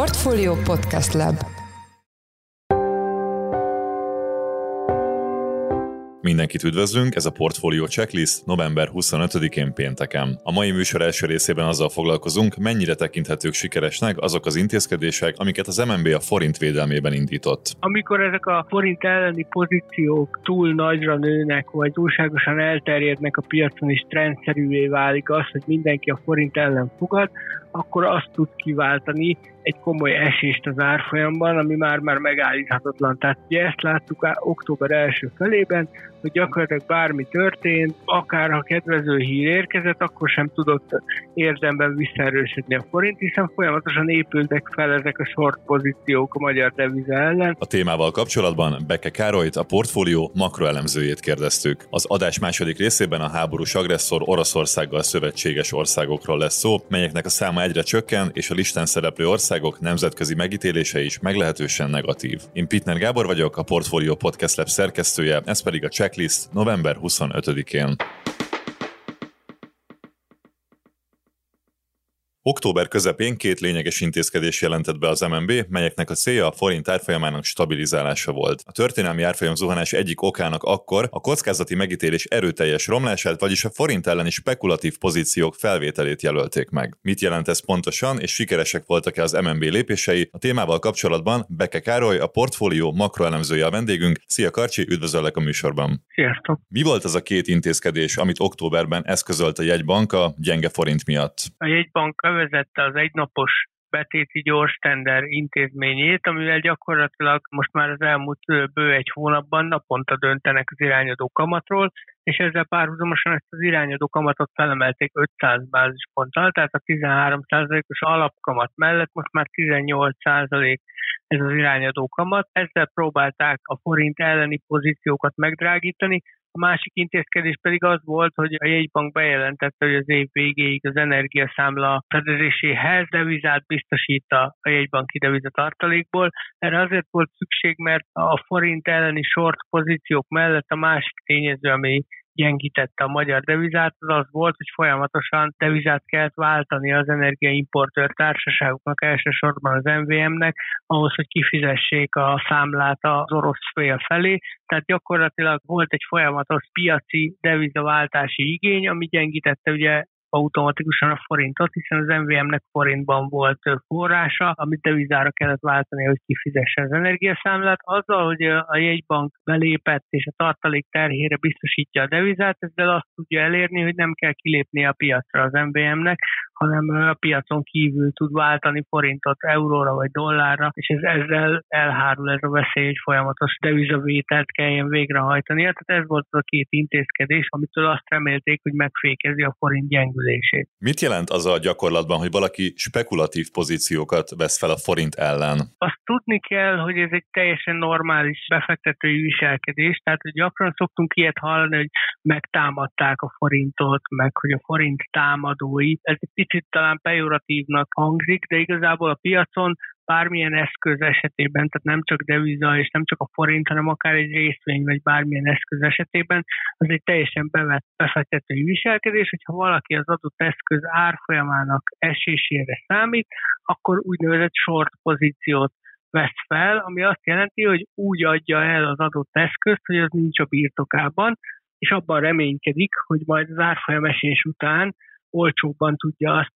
Portfolio Podcast Lab Mindenkit üdvözlünk, ez a Portfolio Checklist november 25-én pénteken. A mai műsor első részében azzal foglalkozunk, mennyire tekinthetők sikeresnek azok az intézkedések, amiket az MNB a forint védelmében indított. Amikor ezek a forint elleni pozíciók túl nagyra nőnek, vagy túlságosan elterjednek a piacon, és trendszerűvé válik az, hogy mindenki a forint ellen fogad, akkor azt tud kiváltani egy komoly esést az árfolyamban, ami már-már megállíthatatlan. Tehát ugye ezt láttuk október első felében, hogy gyakorlatilag bármi történt, akár ha kedvező hír érkezett, akkor sem tudott érdemben visszaerősödni a forint, hiszen folyamatosan épültek fel ezek a short pozíciók a magyar deviza ellen. A témával kapcsolatban Beke Károlyt, a portfólió makroelemzőjét kérdeztük. Az adás második részében a háborús agresszor Oroszországgal szövetséges országokról lesz szó, melyeknek a száma egyre csökken, és a listán szereplő országok nemzetközi megítélése is meglehetősen negatív. Én Pitner Gábor vagyok, a Portfolio Podcast Lab szerkesztője, ez pedig a Checklist november 25-én. Október közepén két lényeges intézkedés jelentett be az MNB, melyeknek a célja a forint árfolyamának stabilizálása volt. A történelmi árfolyam zuhanás egyik okának akkor a kockázati megítélés erőteljes romlását, vagyis a forint elleni spekulatív pozíciók felvételét jelölték meg. Mit jelent ez pontosan, és sikeresek voltak-e az MNB lépései? A témával kapcsolatban Beke Károly, a portfólió makroelemzője a vendégünk. Szia Karcsi, üdvözöllek a műsorban. Sziasztok! Mi volt az a két intézkedés, amit októberben eszközölt a jegybank a gyenge forint miatt? A jegybank bevezette az egynapos betéti gyors tender intézményét, amivel gyakorlatilag most már az elmúlt bő egy hónapban naponta döntenek az irányadó kamatról, és ezzel párhuzamosan ezt az irányadó kamatot felemelték 500 bázisponttal, tehát a 13%-os alapkamat mellett most már 18% ez az irányadó kamat. Ezzel próbálták a forint elleni pozíciókat megdrágítani, a másik intézkedés pedig az volt, hogy a jegybank bejelentette, hogy az év végéig az energiaszámla fedezéséhez devizát biztosít a jegybanki devizatartalékból. Erre azért volt szükség, mert a forint elleni short pozíciók mellett a másik tényező, ami gyengítette a magyar devizát, az az volt, hogy folyamatosan devizát kellett váltani az energiaimportőr társaságoknak, elsősorban az MVM-nek, ahhoz, hogy kifizessék a számlát az orosz fél felé. Tehát gyakorlatilag volt egy folyamatos piaci devizaváltási igény, ami gyengítette ugye automatikusan a forintot, hiszen az MVM-nek forintban volt forrása, amit devizára kellett váltani, hogy kifizesse az energiaszámlát. Azzal, hogy a jegybank belépett és a tartalék terhére biztosítja a devizát, ezzel azt tudja elérni, hogy nem kell kilépni a piacra az MVM-nek, hanem a piacon kívül tud váltani forintot euróra vagy dollárra, és ez ezzel elhárul ez a veszély, hogy folyamatos devizavételt kelljen végrehajtani. Tehát ez volt a két intézkedés, amitől azt remélték, hogy megfékezi a forint gyengülését. Mit jelent az a gyakorlatban, hogy valaki spekulatív pozíciókat vesz fel a forint ellen? Azt tudni kell, hogy ez egy teljesen normális befektetői viselkedés, tehát hogy gyakran szoktunk ilyet hallani, hogy megtámadták a forintot, meg hogy a forint támadói. Ez egy picit talán pejoratívnak hangzik, de igazából a piacon bármilyen eszköz esetében, tehát nem csak deviza és nem csak a forint, hanem akár egy részvény vagy bármilyen eszköz esetében, az egy teljesen bevett befektetői viselkedés, hogyha valaki az adott eszköz árfolyamának esésére számít, akkor úgynevezett short pozíciót vesz fel, ami azt jelenti, hogy úgy adja el az adott eszközt, hogy az nincs a birtokában, és abban reménykedik, hogy majd az árfolyam esés után olcsóbban tudja azt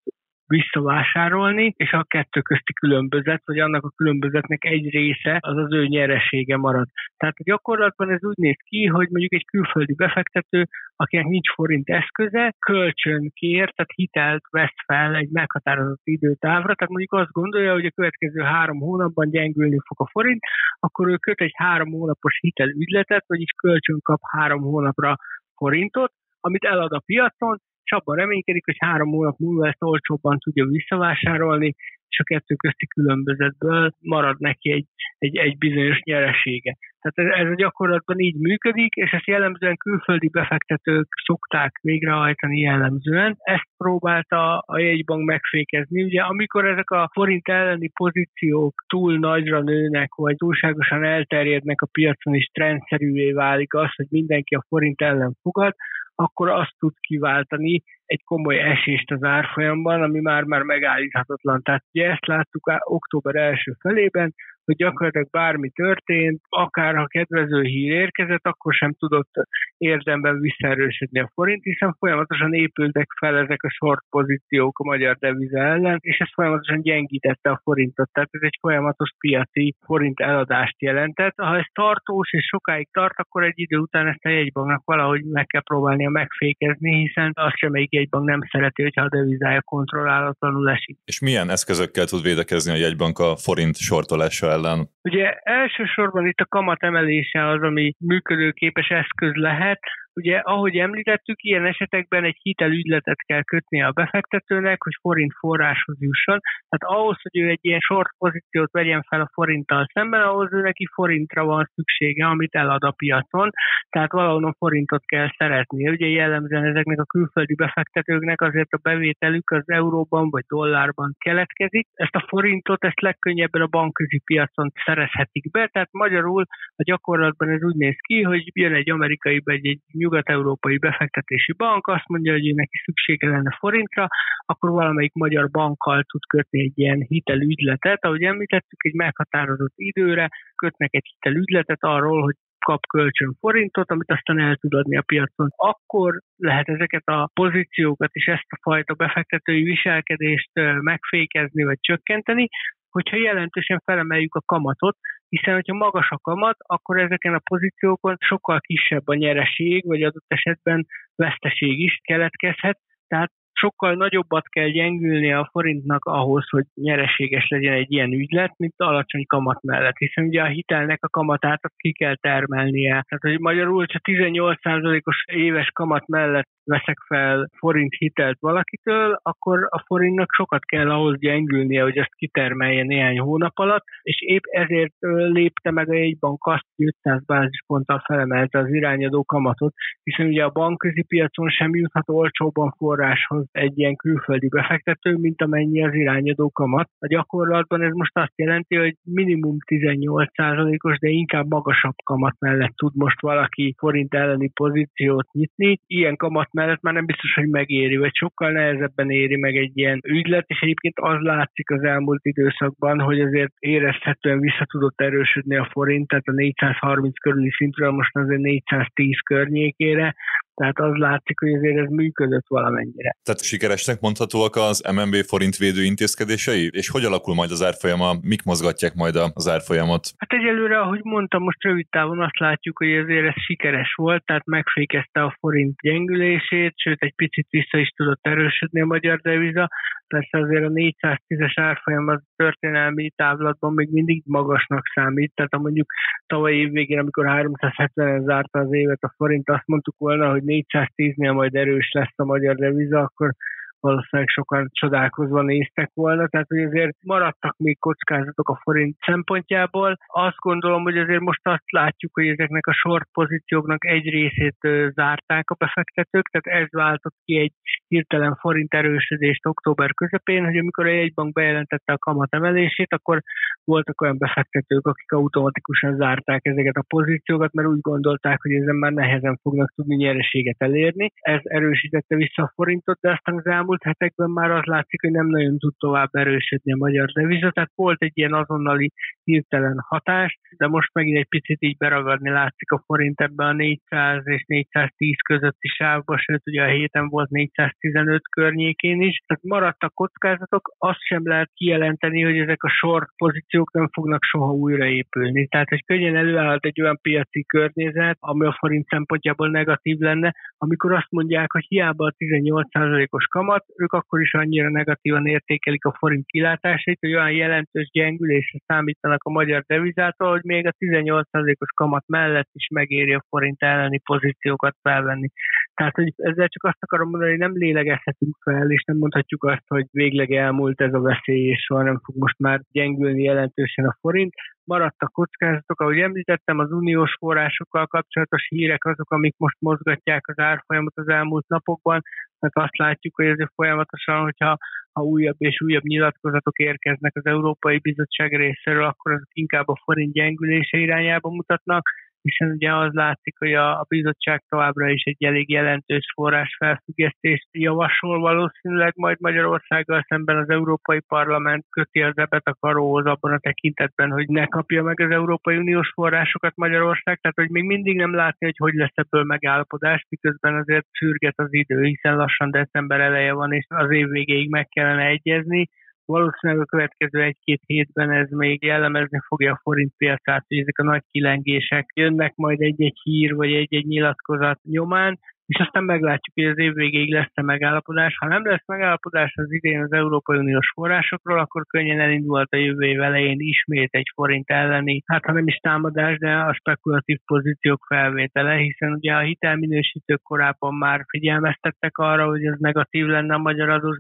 visszavásárolni, és a kettő közti különbözet, vagy annak a különbözetnek egy része az az ő nyeresége marad. Tehát a gyakorlatban ez úgy néz ki, hogy mondjuk egy külföldi befektető, akinek nincs forint eszköze, kölcsön kér, tehát hitelt vesz fel egy meghatározott időtávra, tehát mondjuk azt gondolja, hogy a következő három hónapban gyengülni fog a forint, akkor ő köt egy három hónapos hitelügyletet, vagyis kölcsön kap három hónapra forintot, amit elad a piacon, és abban reménykedik, hogy három hónap múlva ezt olcsóbban tudja visszavásárolni, és a kettő közti különbözetből marad neki egy, egy, egy bizonyos nyeresége. Tehát ez, ez a gyakorlatban így működik, és ezt jellemzően külföldi befektetők szokták végrehajtani jellemzően. Ezt próbálta a jegybank megfékezni. Ugye amikor ezek a forint elleni pozíciók túl nagyra nőnek, vagy túlságosan elterjednek a piacon, és trendszerűvé válik az, hogy mindenki a forint ellen fogad, akkor azt tud kiváltani egy komoly esést az árfolyamban, ami már már megállíthatatlan. Tehát ugye ezt láttuk október első felében, hogy gyakorlatilag bármi történt, akár ha kedvező hír érkezett, akkor sem tudott érdemben visszaerősödni a forint, hiszen folyamatosan épültek fel ezek a short pozíciók a magyar deviza ellen, és ez folyamatosan gyengítette a forintot. Tehát ez egy folyamatos piaci forint eladást jelentett. Ha ez tartós és sokáig tart, akkor egy idő után ezt a jegybanknak valahogy meg kell próbálnia megfékezni, hiszen azt sem melyik jegybank nem szereti, hogyha a devizája kontrollálatlanul esik. És milyen eszközökkel tud védekezni a jegybank a forint sortolása ellen? Ugye elsősorban itt a kamat emelése az, ami működőképes eszköz lehet, Ugye, ahogy említettük, ilyen esetekben egy hitelügyletet kell kötnie a befektetőnek, hogy forint forráshoz jusson. Tehát ahhoz, hogy ő egy ilyen short pozíciót vegyen fel a forinttal szemben, ahhoz ő neki forintra van szüksége, amit elad a piacon. Tehát valahonnan forintot kell szeretni. Ugye jellemzően ezeknek a külföldi befektetőknek azért a bevételük az euróban vagy dollárban keletkezik. Ezt a forintot, ezt legkönnyebben a bankközi piacon szerezhetik be. Tehát magyarul a gyakorlatban ez úgy néz ki, hogy jön egy amerikai vagy egy nyugat-európai befektetési bank azt mondja, hogy neki szüksége lenne forintra, akkor valamelyik magyar bankkal tud kötni egy ilyen hitelügyletet. Ahogy említettük, egy meghatározott időre kötnek egy hitelügyletet arról, hogy kap kölcsön forintot, amit aztán el tud adni a piacon. Akkor lehet ezeket a pozíciókat és ezt a fajta befektetői viselkedést megfékezni vagy csökkenteni, hogyha jelentősen felemeljük a kamatot, hiszen hogyha magas a kamat, akkor ezeken a pozíciókon sokkal kisebb a nyereség, vagy adott esetben veszteség is keletkezhet, tehát sokkal nagyobbat kell gyengülni a forintnak ahhoz, hogy nyereséges legyen egy ilyen ügylet, mint alacsony kamat mellett, hiszen ugye a hitelnek a kamatát ki kell termelnie. Tehát, hogy magyarul, ha 18%-os éves kamat mellett veszek fel forint hitelt valakitől, akkor a forintnak sokat kell ahhoz gyengülnie, hogy ezt kitermelje néhány hónap alatt, és épp ezért lépte meg a jegybank azt, hogy 500 bázisponttal felemelte az irányadó kamatot, hiszen ugye a bankközi piacon sem juthat olcsóban forráshoz egy ilyen külföldi befektető, mint amennyi az irányadó kamat. A gyakorlatban ez most azt jelenti, hogy minimum 18%-os, de inkább magasabb kamat mellett tud most valaki forint elleni pozíciót nyitni. Ilyen kamat mellett már nem biztos, hogy megéri, vagy sokkal nehezebben éri meg egy ilyen ügylet, és egyébként az látszik az elmúlt időszakban, hogy azért érezhetően vissza tudott erősödni a forint, tehát a 430 körüli szintről most azért 410 környékére, tehát az látszik, hogy azért ez működött valamennyire. Tehát sikeresnek mondhatóak az MNB forintvédő intézkedései? És hogy alakul majd az árfolyama? Mik mozgatják majd az árfolyamot? Hát egyelőre, ahogy mondtam, most rövid távon azt látjuk, hogy azért ez sikeres volt, tehát megfékezte a forint gyengülését, sőt egy picit vissza is tudott erősödni a magyar deviza. Persze azért a 410-es árfolyam az történelmi távlatban még mindig magasnak számít, tehát ha mondjuk tavaly év végén, amikor 370-en zárta az évet a forint, azt mondtuk volna, hogy 410-nél majd erős lesz a magyar deviza, akkor valószínűleg sokan csodálkozva néztek volna, tehát hogy azért maradtak még kockázatok a forint szempontjából. Azt gondolom, hogy azért most azt látjuk, hogy ezeknek a short pozícióknak egy részét zárták a befektetők, tehát ez váltott ki egy hirtelen forint erősödést október közepén, hogy amikor a jegybank bejelentette a kamat emelését, akkor voltak olyan befektetők, akik automatikusan zárták ezeket a pozíciókat, mert úgy gondolták, hogy ezen már nehezen fognak tudni nyereséget elérni. Ez erősítette vissza a forintot, de aztán az elmúlt hetekben már az látszik, hogy nem nagyon tud tovább erősödni a magyar deviza, tehát volt egy ilyen azonnali hirtelen hatás, de most megint egy picit így beragadni látszik a forint ebbe a 400 és 410 közötti sávba, sőt ugye a héten volt 415 környékén is, tehát maradtak kockázatok, azt sem lehet kijelenteni, hogy ezek a short pozíciók nem fognak soha újraépülni. Tehát egy könnyen előállhat egy olyan piaci környezet, ami a forint szempontjából negatív lenne, amikor azt mondják, hogy hiába a 18%-os kamat, ők akkor is annyira negatívan értékelik a forint kilátásait, hogy olyan jelentős gyengülésre számítanak a magyar devizától, hogy még a 18%-os kamat mellett is megéri a forint elleni pozíciókat felvenni. Tehát, hogy ezzel csak azt akarom mondani, hogy nem lélegezhetünk fel, és nem mondhatjuk azt, hogy végleg elmúlt ez a veszély, és soha nem fog most már gyengülni jelentősen a forint. Maradtak kockázatok, ahogy említettem, az uniós forrásokkal kapcsolatos hírek azok, amik most mozgatják az árfolyamot az elmúlt napokban, mert azt látjuk, hogy ez folyamatosan, hogyha ha újabb és újabb nyilatkozatok érkeznek az Európai Bizottság részéről, akkor azok inkább a forint gyengülése irányába mutatnak, hiszen ugye az látszik, hogy a, a bizottság továbbra is egy elég jelentős forrás felfüggesztést javasol valószínűleg majd Magyarországgal szemben. Az Európai Parlament köti az ebet a karóhoz abban a tekintetben, hogy ne kapja meg az Európai Uniós forrásokat Magyarország, tehát hogy még mindig nem látni, hogy hogy lesz ebből megállapodás, miközben azért sürget az idő, hiszen lassan december eleje van, és az év végéig meg kellene egyezni valószínűleg a következő egy-két hétben ez még jellemezni fogja a forint piacát, hogy ezek a nagy kilengések jönnek majd egy-egy hír vagy egy-egy nyilatkozat nyomán, és aztán meglátjuk, hogy az év végéig lesz-e megállapodás. Ha nem lesz megállapodás az idén az Európai Uniós forrásokról, akkor könnyen elindulhat a jövő év elején ismét egy forint elleni, hát ha nem is támadás, de a spekulatív pozíciók felvétele, hiszen ugye a hitelminősítők korábban már figyelmeztettek arra, hogy ez negatív lenne a magyar adós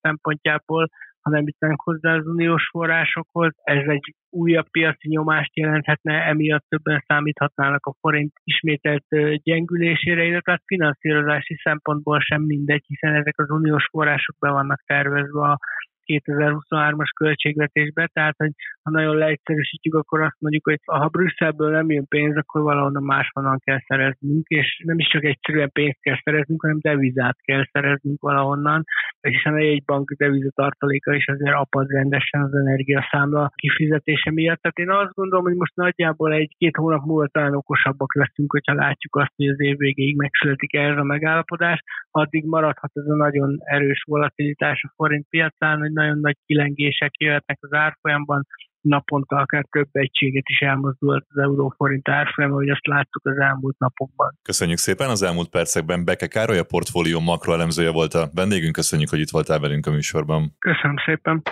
szempontjából, ha nem jutnánk hozzá az uniós forrásokhoz. Ez egy újabb piaci nyomást jelenthetne, emiatt többen számíthatnának a forint ismételt gyengülésére, illetve hát finanszírozási szempontból sem mindegy, hiszen ezek az uniós források be vannak tervezve a 2023-as költségvetésbe, tehát hogy ha nagyon leegyszerűsítjük, akkor azt mondjuk, hogy ha Brüsszelből nem jön pénz, akkor valahonnan máshonnan kell szereznünk, és nem is csak egyszerűen pénzt kell szereznünk, hanem devizát kell szereznünk valahonnan, hiszen a bank devizatartaléka is azért apad rendesen az energiaszámla kifizetése miatt. Tehát én azt gondolom, hogy most nagyjából egy-két hónap múlva talán okosabbak leszünk, hogyha látjuk azt, hogy az év végéig megszületik ez a megállapodás, addig maradhat ez a nagyon erős volatilitás a forint piacán, hogy nagyon nagy kilengések jöhetnek az árfolyamban, naponta akár több egységet is elmozdult az euróforint árfolyam, ahogy azt láttuk az elmúlt napokban. Köszönjük szépen, az elmúlt percekben Beke Károly, a portfólió makroelemzője volt a vendégünk, köszönjük, hogy itt voltál velünk a műsorban. Köszönöm szépen.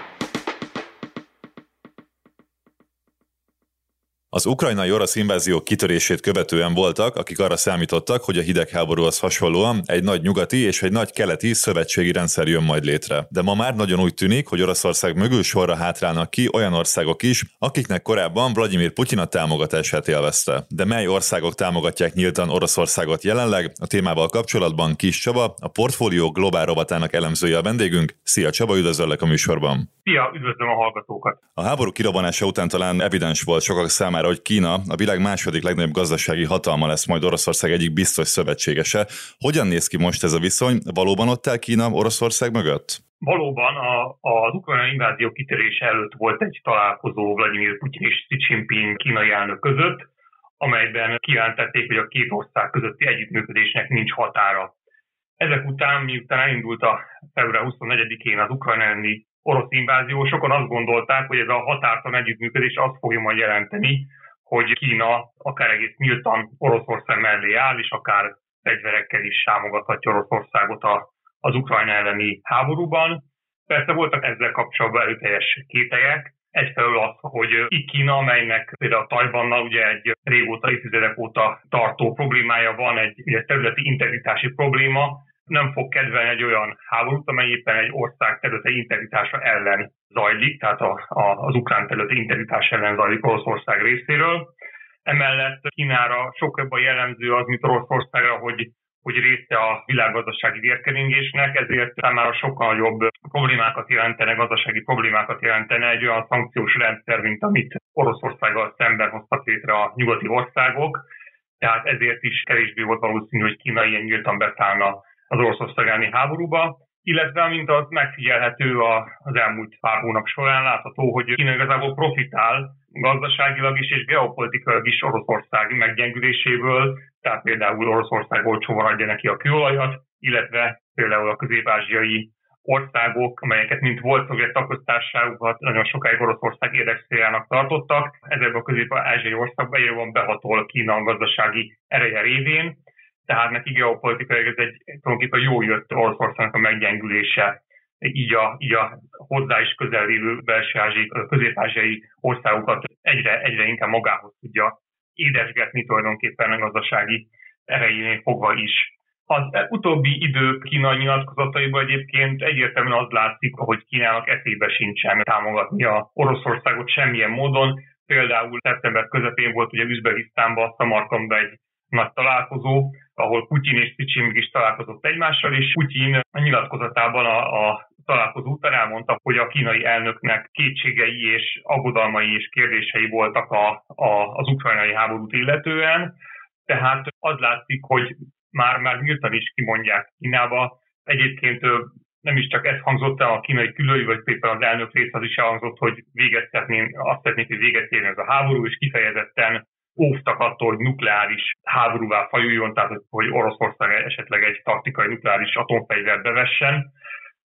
Az ukrajnai orosz invázió kitörését követően voltak, akik arra számítottak, hogy a hidegháborúhoz hasonlóan egy nagy nyugati és egy nagy keleti szövetségi rendszer jön majd létre. De ma már nagyon úgy tűnik, hogy Oroszország mögül sorra hátrálnak ki olyan országok is, akiknek korábban Vladimir Putyin a támogatását élvezte. De mely országok támogatják nyíltan Oroszországot jelenleg? A témával kapcsolatban Kis Csaba, a portfólió globál rovatának elemzője a vendégünk. Szia Csaba, üdvözöllek a műsorban. Szia, üdvözlöm a hallgatókat. A háború kirobbanása után talán evidens volt sokak számára, számára, hogy Kína a világ második legnagyobb gazdasági hatalma lesz majd Oroszország egyik biztos szövetségese. Hogyan néz ki most ez a viszony? Valóban ott áll Kína Oroszország mögött? Valóban a, az ukrajnai invázió kitörése előtt volt egy találkozó Vladimir Putyin és Xi Jinping kínai elnök között, amelyben kijelentették, hogy a két ország közötti együttműködésnek nincs határa. Ezek után, miután elindult a február 24-én az ukrajnai orosz invázió, sokan azt gondolták, hogy ez a határtalan együttműködés azt fogja majd jelenteni, hogy Kína akár egész nyíltan Oroszország mellé áll, és akár fegyverekkel is támogathatja Oroszországot a, az Ukrajna elleni háborúban. Persze voltak ezzel kapcsolatban előteljes kételyek, Egyfelől az, hogy így Kína, amelynek például a Tajvannal ugye egy régóta, évtizedek óta tartó problémája van, egy ugye, területi integritási probléma, nem fog kedvelni egy olyan háborút, amely éppen egy ország területi integritása ellen zajlik, tehát a, a, az ukrán területi integritás ellen zajlik Oroszország részéről. Emellett Kínára sokkal jobban jellemző az, mint Oroszországra, hogy hogy része a világgazdasági vérkeringésnek, ezért számára sokkal nagyobb problémákat jelentene, gazdasági problémákat jelentene egy olyan szankciós rendszer, mint amit Oroszországgal szemben hoztak létre a nyugati országok. Tehát ezért is kevésbé volt valószínű, hogy Kína ilyen nyíltan beszállna az Oroszország elleni háborúba, illetve amint az megfigyelhető az elmúlt pár hónap során, látható, hogy Kína igazából profitál gazdaságilag is és geopolitikailag is Oroszország meggyengüléséből, tehát például Oroszország olcsóban adja neki a kőolajat, illetve például a közép-ázsiai országok, amelyeket mint volt szovjet tagoztárságukat nagyon sokáig Oroszország érdekszéljának tartottak. Ezekben a közép-ázsiai országban jobban behatol Kína a gazdasági ereje révén, tehát neki geopolitikai ez egy tulajdonképpen jó jött Oroszországnak a meggyengülése, így a, így a hozzá is közel lévő belső ázsiai, közép-ázsiai országokat egyre, egyre inkább magához tudja édesgetni tulajdonképpen a gazdasági erejénél fogva is. Az utóbbi idők Kína nyilatkozataiból egyébként egyértelműen az látszik, hogy Kínának eszébe sincsen támogatni a Oroszországot semmilyen módon. Például szeptember közepén volt ugye Üzbegisztánban, Szamarkandban egy nagy találkozó, ahol Putyin és Jinping is találkozott egymással, és Putyin a nyilatkozatában a, a találkozó után elmondta, hogy a kínai elnöknek kétségei és aggodalmai és kérdései voltak a, a, az ukrajnai háborút illetően, tehát az látszik, hogy már, már nyíltan is kimondják Kínába. Egyébként nem is csak ez hangzott el a kínai külői, vagy szépen az elnök rész az is elhangzott, hogy véget szeretném, azt szeretnék, hogy véget érjen ez a háború, és kifejezetten óvtak attól, hogy nukleáris háborúvá fajuljon, tehát hogy Oroszország esetleg egy taktikai nukleáris atomfegyvert bevessen.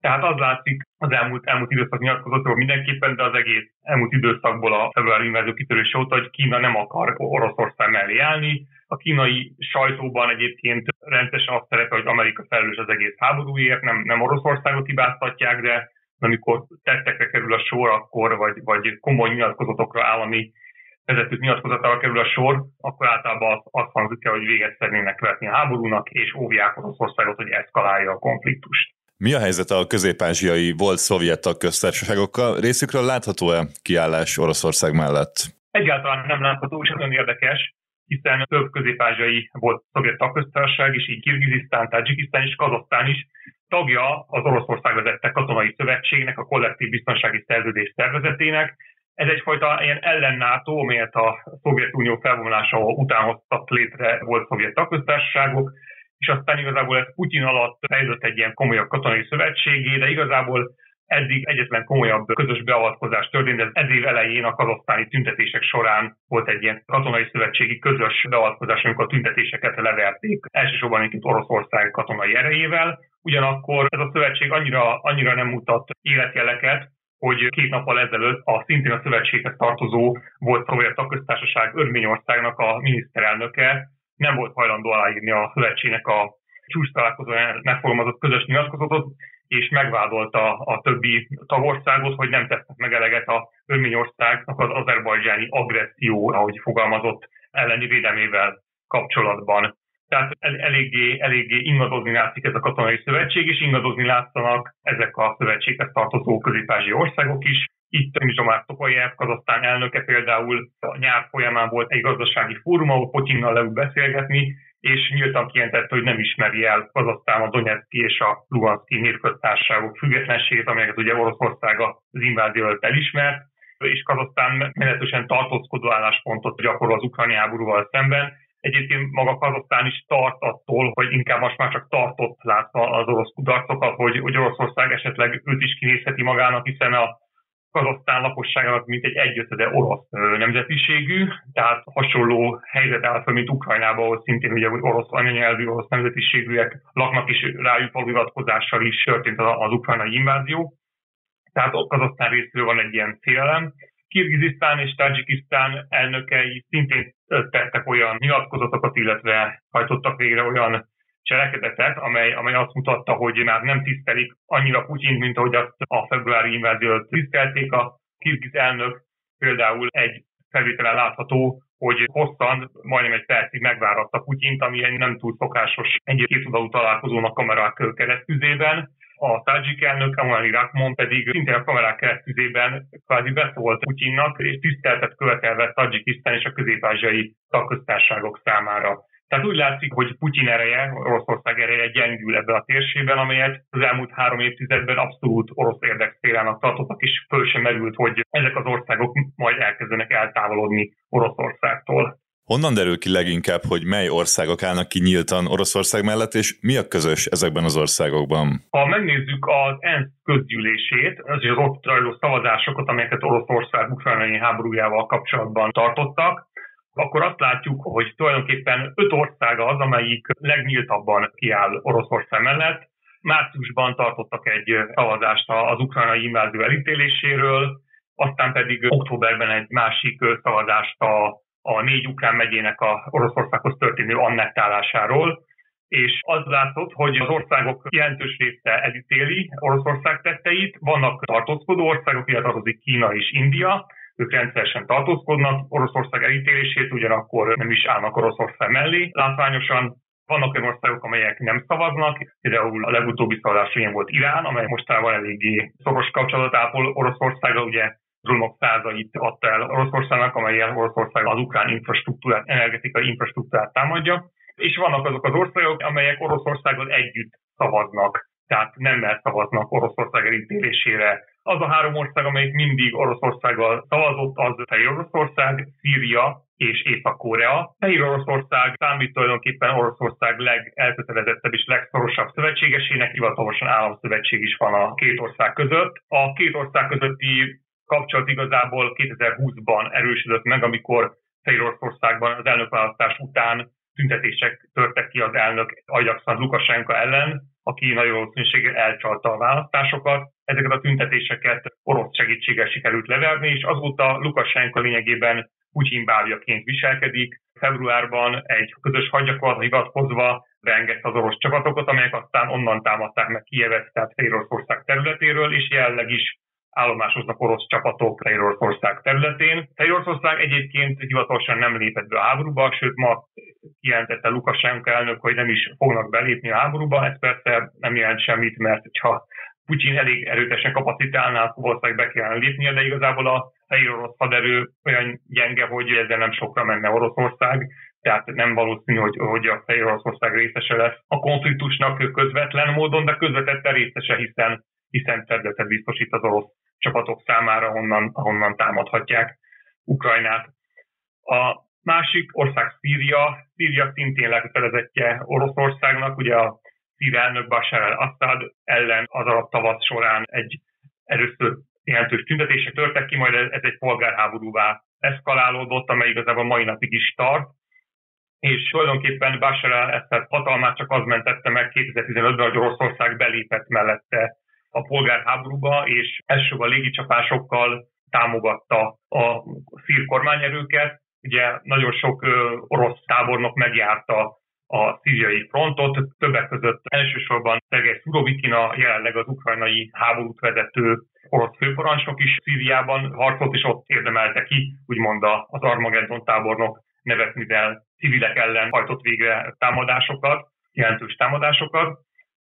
Tehát az látszik az elmúlt, elmúlt időszak nyilatkozatról mindenképpen, de az egész elmúlt időszakból a februári invázió kitörése óta, hogy Kína nem akar Oroszország mellé állni. A kínai sajtóban egyébként rendszeresen azt szerepel, hogy Amerika felelős az egész háborúért, nem, nem Oroszországot hibáztatják, de amikor tettekre kerül a sor, akkor, vagy, vagy komoly nyilatkozatokra állami vezetők nyilatkozatára kerül a sor, akkor általában azt, azt hangzik el, hogy véget szeretnének vetni a háborúnak, és óvják Oroszországot, hogy eszkalálja a konfliktust. Mi a helyzet a közép-ázsiai volt szovjet köztársaságokkal? Részükről látható-e kiállás Oroszország mellett? Egyáltalán nem látható, és nagyon érdekes, hiszen több közép-ázsiai volt szovjet tagköztársaság, és így Kirgizisztán, Tajikisztán és Kazasztán is tagja az Oroszország vezette katonai szövetségnek, a kollektív biztonsági szerződés szervezetének, ez egyfajta ilyen ellen-NATO, amelyet a Szovjetunió felvonulása után hoztak létre volt szovjet tagköztársaságok, és aztán igazából ez Putyin alatt fejlődött egy ilyen komolyabb katonai szövetségé, de igazából eddig egyetlen komolyabb közös beavatkozás történt, ez, ez év elején a kazasztáni tüntetések során volt egy ilyen katonai szövetségi közös beavatkozás, amikor a tüntetéseket leverték, elsősorban egyébként Oroszország katonai erejével. Ugyanakkor ez a szövetség annyira, annyira nem mutat életjeleket, hogy két nappal ezelőtt a szintén a szövetséghez tartozó volt szovjet tagköztársaság Örményországnak a miniszterelnöke nem volt hajlandó aláírni a szövetségnek a csúcs találkozóján megfogalmazott közös nyilatkozatot, és megvádolta a többi tagországot, hogy nem tesznek meg eleget a Örményországnak az azerbajdzsáni agresszió, ahogy fogalmazott, elleni védelmével kapcsolatban. Tehát eléggé, eléggé ingadozni látszik ez a katonai szövetség, és ingadozni látszanak ezek a szövetséghez tartozó közép országok is. Itt Mizsomár Tokajev, Kazasztán elnöke például a nyár folyamán volt egy gazdasági fórum, ahol Potyinnal leül beszélgetni, és nyíltan kijelentette, hogy nem ismeri el Kazasztán a Donetszki és a Luganszki népköztársaságok függetlenségét, amelyeket ugye Oroszország az invázió előtt elismert, és Kazasztán menetősen tartózkodó álláspontot gyakorol az ukrajnai háborúval szemben, Egyébként maga Kazasztán is tart attól, hogy inkább most már csak tartott látva az orosz kudarcokat, hogy, hogy Oroszország esetleg őt is kinézheti magának, hiszen a Kazasztán lakosságának mint egy egyötöde orosz nemzetiségű, tehát hasonló helyzet áll fel, mint Ukrajnában, ahol szintén ugye orosz anyanyelvű, orosz nemzetiségűek laknak, és rájuk a hivatkozással is történt az ukrajnai invázió. Tehát Kazasztán részéről van egy ilyen félelem. Kirgizisztán és Tajikisztán elnökei szintén tettek olyan nyilatkozatokat, illetve hajtottak végre olyan cselekedetet, amely, amely azt mutatta, hogy már nem tisztelik annyira Putyin, mint ahogy azt a februári inváziót tisztelték. A kirgiz elnök például egy felvételen látható, hogy hosszan, majdnem egy percig megváratta Putyint, ami egy nem túl szokásos egy kétoldalú találkozónak kamerák keresztüzében, a Tajik elnök, Emmanuel Rahmon pedig szintén a kamerák keresztüzében kvázi beszólt Putyinnak, és tiszteltet követelve Tajikisztán és a közép-ázsiai tagköztárságok számára. Tehát úgy látszik, hogy Putyin ereje, Oroszország ereje gyengül ebbe a térségben, amelyet az elmúlt három évtizedben abszolút orosz érdekszélának tartottak, és föl sem merült, hogy ezek az országok majd elkezdenek eltávolodni Oroszországtól. Honnan derül ki leginkább, hogy mely országok állnak ki nyíltan Oroszország mellett, és mi a közös ezekben az országokban? Ha megnézzük az ENSZ közgyűlését, az az ott rajló szavazásokat, amelyeket Oroszország ukrajnai háborújával kapcsolatban tartottak, akkor azt látjuk, hogy tulajdonképpen öt ország az, amelyik legnyíltabban kiáll Oroszország mellett. Márciusban tartottak egy szavazást az ukrajnai invázió elítéléséről, aztán pedig októberben egy másik szavazást a a négy ukrán megyének a Oroszországhoz történő annektálásáról, és az látszott, hogy az országok jelentős része elítéli Oroszország tetteit, vannak tartózkodó országok, illetve tartozik Kína és India, ők rendszeresen tartózkodnak Oroszország elítélését, ugyanakkor nem is állnak Oroszország mellé. Látványosan vannak olyan országok, amelyek nem szavaznak, például a legutóbbi szavazás ilyen volt Irán, amely mostában eléggé szoros kapcsolatot ápol Oroszországgal, ugye drónok százait adta el Oroszországnak, amelyen Oroszország az ukrán infrastruktúrát, energetikai infrastruktúrát támadja, és vannak azok az országok, amelyek Oroszországgal együtt szavaznak tehát nemmel szavaznak Oroszország elítélésére. Az a három ország, amelyik mindig Oroszországgal szavazott, az Fehér Oroszország, Szíria és Észak-Korea. Fehér Oroszország számít tulajdonképpen Oroszország legelkötelezettebb és legszorosabb szövetségesének, hivatalosan államszövetség is van a két ország között. A két ország közötti kapcsolat igazából 2020-ban erősödött meg, amikor Fehér az elnökválasztás után tüntetések törtek ki az elnök Ajaxan Lukasenka ellen, aki nagyon valószínűséggel elcsalta a választásokat. Ezeket a tüntetéseket orosz segítséggel sikerült leverni, és azóta Lukasenka lényegében Putyin bábjaként viselkedik. Februárban egy közös hadgyakorlatra hivatkozva beengedte az orosz csapatokat, amelyek aztán onnan támadták meg Kievet, tehát Féloroszország területéről, és jelenleg is állomásoznak orosz csapatok Fehéroroszország területén. Fehéroroszország egyébként hivatalosan nem lépett be a háborúba, sőt ma kijelentette Lukasenko elnök, hogy nem is fognak belépni a háborúba. Ez persze nem jelent semmit, mert ha Putyin elég erőtesen kapacitálná, akkor valószínűleg be kellene lépnie, de igazából a fehér orosz haderő olyan gyenge, hogy ezzel nem sokra menne Oroszország, tehát nem valószínű, hogy, hogy a fehér Oroszország részese lesz a konfliktusnak közvetlen módon, de közvetette részese, hiszen hiszen területet biztosít az orosz csapatok számára, honnan, ahonnan támadhatják Ukrajnát. A másik ország Szíria. Szíria szintén lekötelezettje Oroszországnak, ugye a szír elnök Bashar al-Assad ellen az arab tavasz során egy először jelentős tüntetések törtek ki, majd ez egy polgárháborúvá eszkalálódott, amely igazából mai napig is tart, és tulajdonképpen Bashar al-Assad hatalmát csak az mentette meg 2015-ben, hogy Oroszország belépett mellette a polgárháborúba, és elsősorban légicsapásokkal támogatta a szír kormányerőket. Ugye nagyon sok orosz tábornok megjárta a szíriai frontot, többek között elsősorban Szergej Szurovikina, jelenleg az ukrajnai háborút vezető orosz főparancsnok is Szíriában harcolt, és ott érdemelte ki, úgymond az Armageddon tábornok nevet, mivel civilek ellen hajtott végre támadásokat, jelentős támadásokat.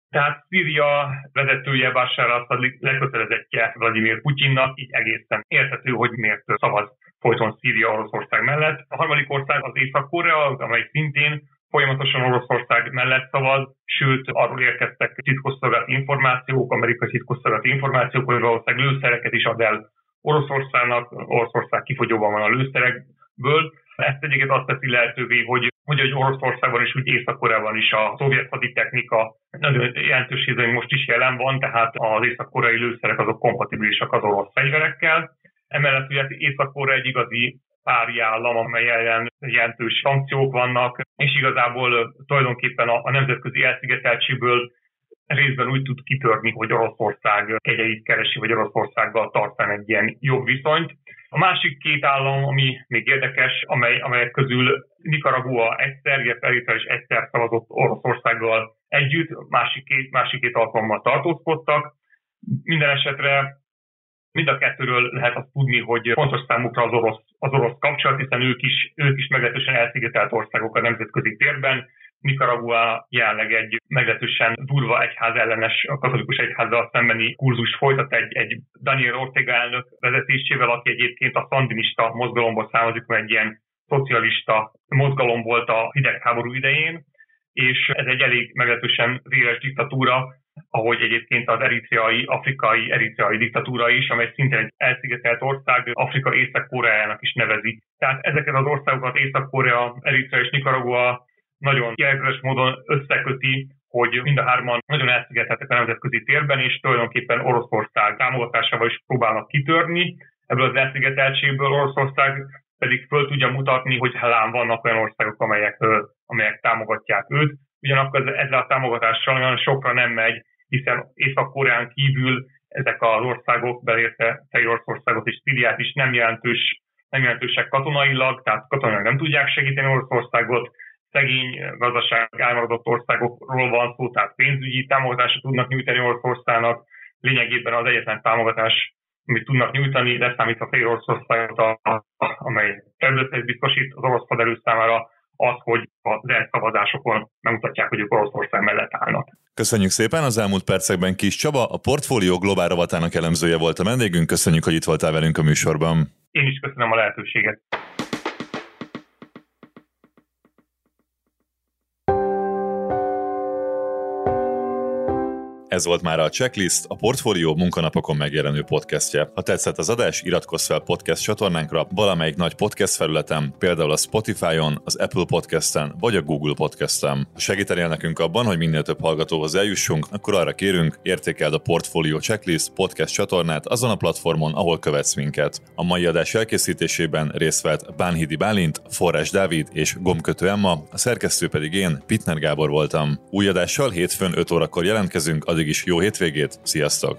Tehát Szíria vezetője Bashar Assad lekötelezettje Vladimir Putyinnak, így egészen érthető, hogy miért szavaz folyton Szíria Oroszország mellett. A harmadik ország az Észak-Korea, amely szintén folyamatosan Oroszország mellett szavaz, sőt arról érkeztek titkosszolgálati információk, amerikai titkosszolgálati információk, hogy valószínűleg lőszereket is ad el Oroszországnak, Oroszország kifogyóban van a lőszerekből. Ezt egyébként azt teszi lehetővé, hogy hogy egy Oroszországban és úgy Észak-Koreában is a szovjet haditechnika nagyon jelentős részben most is jelen van, tehát az észak-koreai lőszerek azok kompatibilisak az orosz fegyverekkel. Emellett ugye Észak-Korea egy igazi pári állam, amely ellen jelentős szankciók vannak, és igazából tulajdonképpen a, a nemzetközi elszigeteltségből részben úgy tud kitörni, hogy Oroszország kegyeit keresi, vagy Oroszországgal tartani egy ilyen jobb viszonyt. A másik két állam, ami még érdekes, amely, amelyek közül Nicaragua egyszer, illetve Eritrea is egyszer szavazott Oroszországgal együtt, másik két, másik két alkalommal tartózkodtak. Minden esetre mind a kettőről lehet azt tudni, hogy fontos számukra az orosz, az orosz kapcsolat, hiszen ők is, ők is meglehetősen elszigetelt országok a nemzetközi térben, Nicaragua jelenleg egy meglehetősen durva egyház ellenes, a katolikus egyházzal szembeni kurzus folytat egy, egy Daniel Ortega elnök vezetésével, aki egyébként a szandinista mozgalomból származik, mert egy ilyen szocialista mozgalom volt a hidegháború idején, és ez egy elég meglehetősen véres diktatúra, ahogy egyébként az eritreai, afrikai eritreai diktatúra is, amely szintén egy elszigetelt ország, Afrika Észak-Koreának is nevezik. Tehát ezeket az országokat Észak-Korea, Eritrea és Nicaragua nagyon jelentős módon összeköti, hogy mind a hárman nagyon elszigeteltek a nemzetközi térben, és tulajdonképpen Oroszország támogatásával is próbálnak kitörni ebből az elszigeteltségből. Oroszország pedig föl tudja mutatni, hogy hálán vannak olyan országok, amelyek, amelyek támogatják őt. Ugyanakkor ezzel a támogatással nagyon sokra nem megy, hiszen Észak-Koreán kívül ezek az országok, belérte Oroszországot és Szíriát is nem jelentős nem jelentősek katonailag, tehát katonailag nem tudják segíteni Oroszországot, szegény gazdaság elmaradott országokról van szó, tehát pénzügyi támogatásra tudnak nyújtani Oroszországnak. Lényegében az egyetlen támogatás, amit tudnak nyújtani, leszámítva Fehér Oroszországot, amely területet biztosít az orosz haderő számára, az, hogy az elszavazásokon megmutatják, hogy ők Oroszország mellett állnak. Köszönjük szépen! Az elmúlt percekben Kis Csaba, a Portfólió Globál rovatának elemzője volt a vendégünk. Köszönjük, hogy itt voltál velünk a műsorban. Én is köszönöm a lehetőséget. Ez volt már a Checklist, a Portfólió munkanapokon megjelenő podcastje. Ha tetszett az adás, iratkozz fel podcast csatornánkra valamelyik nagy podcast felületen, például a Spotify-on, az Apple Podcast-en vagy a Google Podcast-en. Ha segítenél nekünk abban, hogy minél több hallgatóhoz eljussunk, akkor arra kérünk, értékeld a Portfolio Checklist podcast csatornát azon a platformon, ahol követsz minket. A mai adás elkészítésében részt vett Bánhidi Bálint, Forrás Dávid és Gomkötő Emma, a szerkesztő pedig én, Pitner Gábor voltam. Új adással hétfőn 5 órakor jelentkezünk, addig is jó hétvégét, sziasztok!